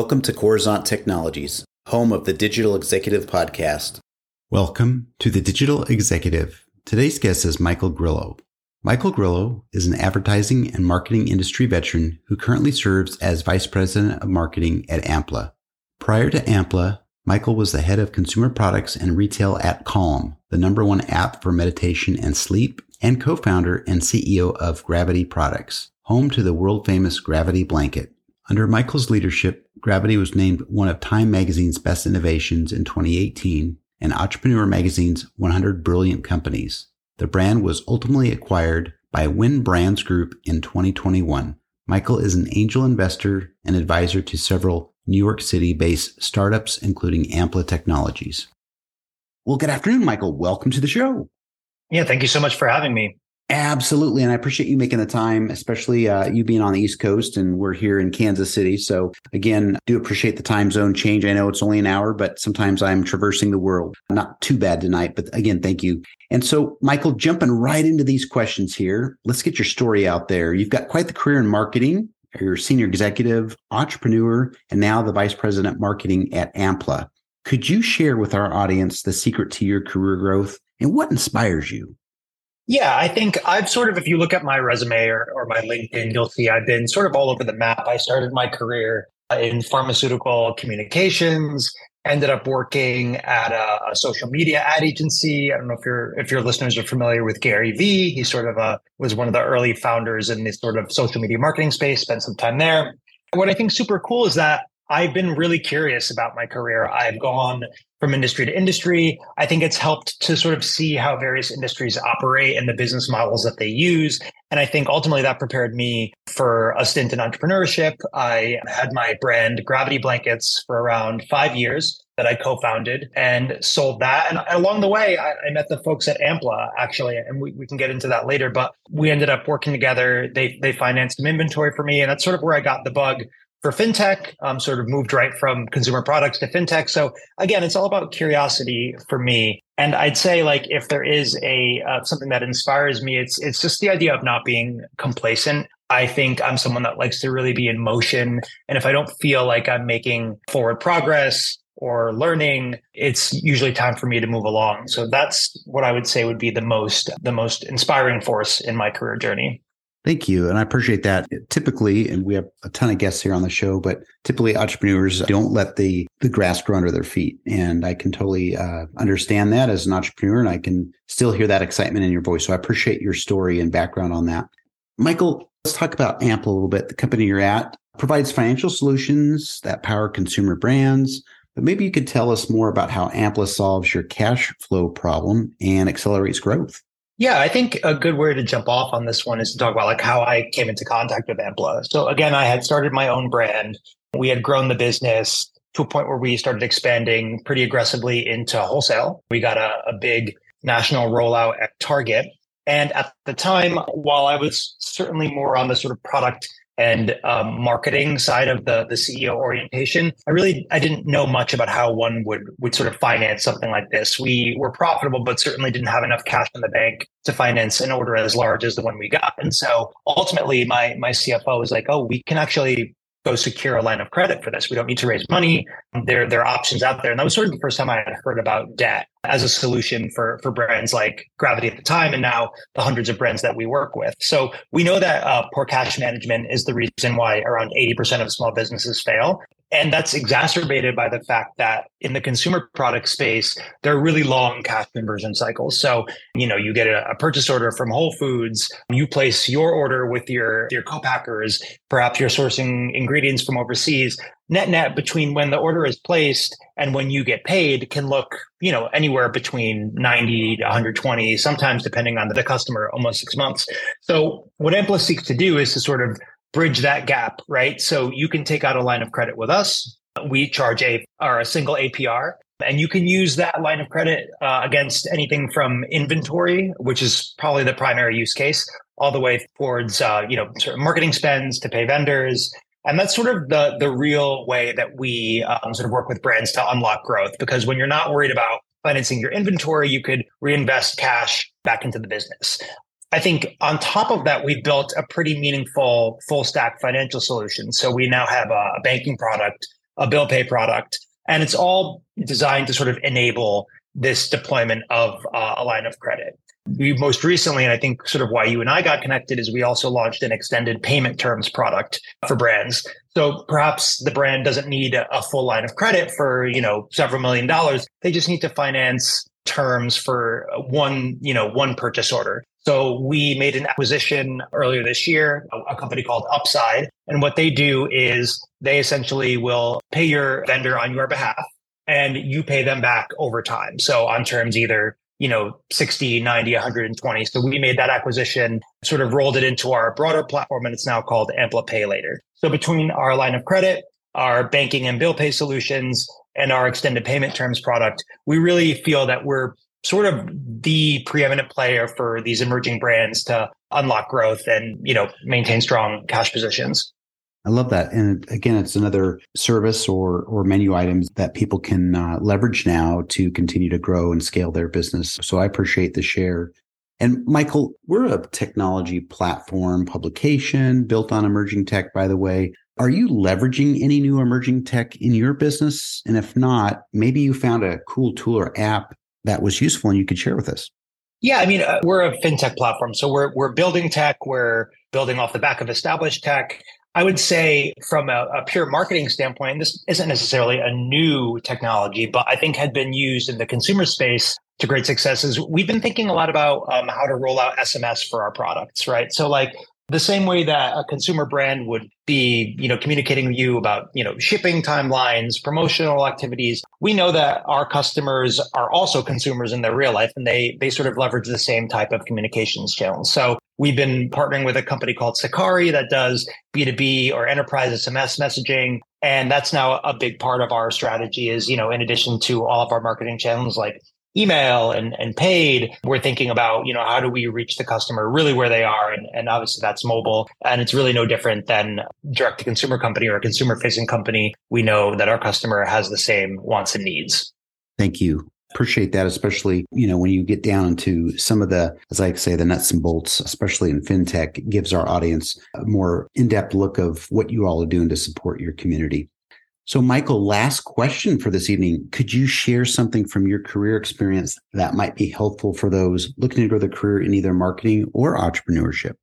Welcome to Coruzant Technologies, home of the Digital Executive Podcast. Welcome to the Digital Executive. Today's guest is Michael Grillo. Michael Grillo is an advertising and marketing industry veteran who currently serves as Vice President of Marketing at Ampla. Prior to Ampla, Michael was the head of consumer products and retail at Calm, the number one app for meditation and sleep, and co-founder and CEO of Gravity Products, home to the world famous Gravity blanket. Under Michael's leadership, Gravity was named one of Time Magazine's best innovations in 2018 and Entrepreneur Magazine's 100 Brilliant Companies. The brand was ultimately acquired by Win Brands Group in 2021. Michael is an angel investor and advisor to several New York City based startups, including Ampla Technologies. Well, good afternoon, Michael. Welcome to the show. Yeah, thank you so much for having me. Absolutely. And I appreciate you making the time, especially uh, you being on the East Coast and we're here in Kansas City. So, again, do appreciate the time zone change. I know it's only an hour, but sometimes I'm traversing the world. Not too bad tonight, but again, thank you. And so, Michael, jumping right into these questions here, let's get your story out there. You've got quite the career in marketing. You're a senior executive, entrepreneur, and now the vice president marketing at Ampla. Could you share with our audience the secret to your career growth and what inspires you? Yeah, I think I've sort of, if you look at my resume or, or my LinkedIn, you'll see I've been sort of all over the map. I started my career in pharmaceutical communications, ended up working at a, a, social media ad agency. I don't know if your if your listeners are familiar with Gary Vee. He sort of uh, was one of the early founders in this sort of social media marketing space. Spent some time there. What I think super cool is that I've been really curious about my career. I've gone from industry to industry. I think it's helped to sort of see how various industries operate and the business models that they use. And I think ultimately that prepared me for a stint in entrepreneurship. I had my brand Gravity Blankets for around five years that I co-founded and sold that. And along the way, I, I met the folks at Ampla actually, and we, we can get into that later, but we ended up working together. They, they financed some inventory for me. And that's sort of where I got the bug for fintech, um, sort of moved right from consumer products to fintech. So again, it's all about curiosity for me. And I'd say like if there is a uh, something that inspires me, it's it's just the idea of not being complacent. I think I'm someone that likes to really be in motion, and if I don't feel like I'm making forward progress or learning, it's usually time for me to move along. So that's what I would say would be the most the most inspiring force in my career journey. Thank you. And I appreciate that. Typically, and we have a ton of guests here on the show, but typically entrepreneurs don't let the, the grass grow under their feet. And I can totally uh, understand that as an entrepreneur. And I can still hear that excitement in your voice. So I appreciate your story and background on that. Michael, let's talk about AMP a little bit. The company you're at provides financial solutions that power consumer brands. But maybe you could tell us more about how Ampla solves your cash flow problem and accelerates growth. Yeah, I think a good way to jump off on this one is to talk about like how I came into contact with Ampla. So again, I had started my own brand. We had grown the business to a point where we started expanding pretty aggressively into wholesale. We got a, a big national rollout at Target. And at the time, while I was certainly more on the sort of product and um, marketing side of the the CEO orientation. I really I didn't know much about how one would would sort of finance something like this. We were profitable, but certainly didn't have enough cash in the bank to finance an order as large as the one we got. And so ultimately, my my CFO was like, "Oh, we can actually go secure a line of credit for this. We don't need to raise money. There, there are options out there. And that was sort of the first time I had heard about debt as a solution for, for brands like Gravity at the time, and now the hundreds of brands that we work with. So we know that uh, poor cash management is the reason why around 80% of small businesses fail. And that's exacerbated by the fact that in the consumer product space, there are really long cash conversion cycles. So, you know, you get a, a, purchase order from Whole Foods, you place your order with your, your co-packers, perhaps you're sourcing ingredients from overseas. Net net between when the order is placed and when you get paid can look, you know, anywhere between 90 to 120, sometimes depending on the customer, almost six months. So what Ampla seeks to do is to sort of bridge that gap, right? So you can take out a line of credit with us. We charge a or a single APR, and you can use that line of credit uh, against anything from inventory, which is probably the primary use case, all the way towards uh, you know sort of marketing spends to pay vendors. And that's sort of the the real way that we um, sort of work with brands to unlock growth. Because when you're not worried about financing your inventory, you could reinvest cash back into the business. I think on top of that, we've built a pretty meaningful full stack financial solution. So we now have a banking product, a bill pay product. And it's all designed to sort of enable this deployment of uh, a line of credit. We most recently, and I think sort of why you and I got connected is we also launched an extended payment terms product for brands. So perhaps the brand doesn't need a full line of credit for, you know, several million dollars. They just need to finance terms for one, you know, one purchase order. So we made an acquisition earlier this year, a, company called Upside. And what they do is they essentially will pay your vendor on your behalf and you pay them back over time. So on terms either, you know, 60, 90, 120. So we made that acquisition, sort of rolled it into our broader platform and it's now called Ampla Pay Later. So between our line of credit, our banking and bill pay solutions, and our extended payment terms product, we really feel that we're sort of the preeminent player for these emerging brands to unlock growth and you know maintain strong cash positions I love that. And again, it's another service or or menu items that people can uh, leverage now to continue to grow and scale their business. So I appreciate the share. And Michael, we're a technology platform publication built on emerging tech, by the way. Are you leveraging any new emerging tech in your business? And if not, maybe you found a cool tool or app that was useful and you could share with us. Yeah, I mean, uh, we're a fintech platform, so we're we're building tech. We're building off the back of established tech. I would say, from a, a, pure marketing standpoint, this isn't necessarily a new technology, but I think had been used in the consumer space to great successes. We've been thinking a lot about um, how to roll out SMS for our products, right? So, like the same way that a consumer brand would be you know communicating with you about you know shipping timelines promotional activities we know that our customers are also consumers in their real life and they they sort of leverage the same type of communications channels so we've been partnering with a company called Sakari that does b2b or enterprise sms messaging and that's now a big part of our strategy is you know in addition to all of our marketing channels like email and, and paid we're thinking about you know how do we reach the customer really where they are? And, and obviously that's mobile. And it's really no different than direct to consumer company or a consumer facing company. We know that our customer has the same wants and needs. Thank you. Appreciate that especially you know when you get down into some of the as i say the nuts and bolts especially in fintech gives our audience a more in-depth look of what you all are doing to support your community so, Michael, last question for this evening. Could you share something from your career experience that might be helpful for those looking to grow their career in either marketing or entrepreneurship?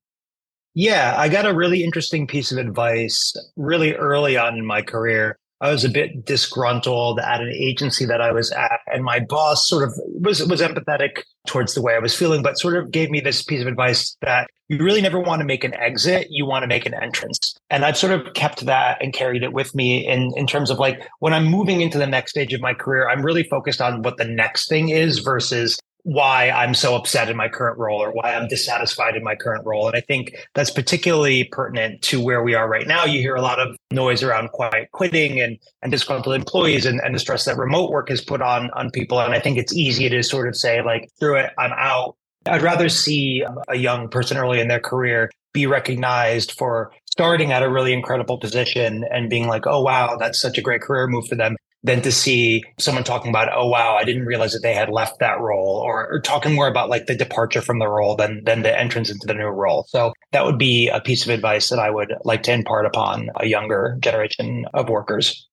Yeah, I got a really interesting piece of advice really early on in my career I was a bit disgruntled at an agency that I was at, and my boss sort of was was empathetic towards the way I was feeling, but sort of gave me this piece of advice that you really never want to make an exit, you want to make an entrance. And I've sort of kept that and carried it with me in in terms of like when I'm moving into the next stage of my career, I'm really focused on what the next thing is versus why I'm so upset in my current role or why I'm dissatisfied in my current role. And I think that's particularly pertinent to where we are right now. You hear a lot of noise around quiet quitting and, and disgruntled employees and, and the stress that remote work has put on on people. And I think it's easy to sort of say, like, through it, I'm out. I'd rather see a young person early in their career be recognized for starting at a really incredible position and being like, oh, wow, that's such a great career move for them, than to see someone talking about, oh wow, I didn't realize that they had left that role, or, or, talking more about like the departure from the role than than the entrance into the new role. So that would be a piece of advice that I would like to impart upon a younger generation of workers.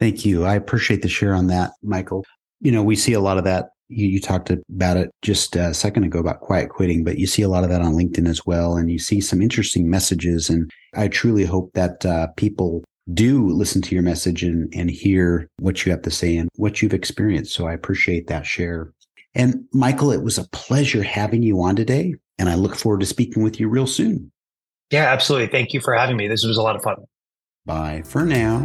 Thank you. I appreciate the share on that, Michael. You know, we see a lot of that. You, you talked about it just a second ago about quiet quitting, but you see a lot of that on LinkedIn as well. And you see some interesting messages. And I truly hope that uh, people do listen to your message and, and hear what you have to say and what you've experienced. So I appreciate that share. And Michael, it was a pleasure having you on today. And I look forward to speaking with you real soon. Yeah, absolutely. Thank you for having me. This was a lot of fun. Bye for now.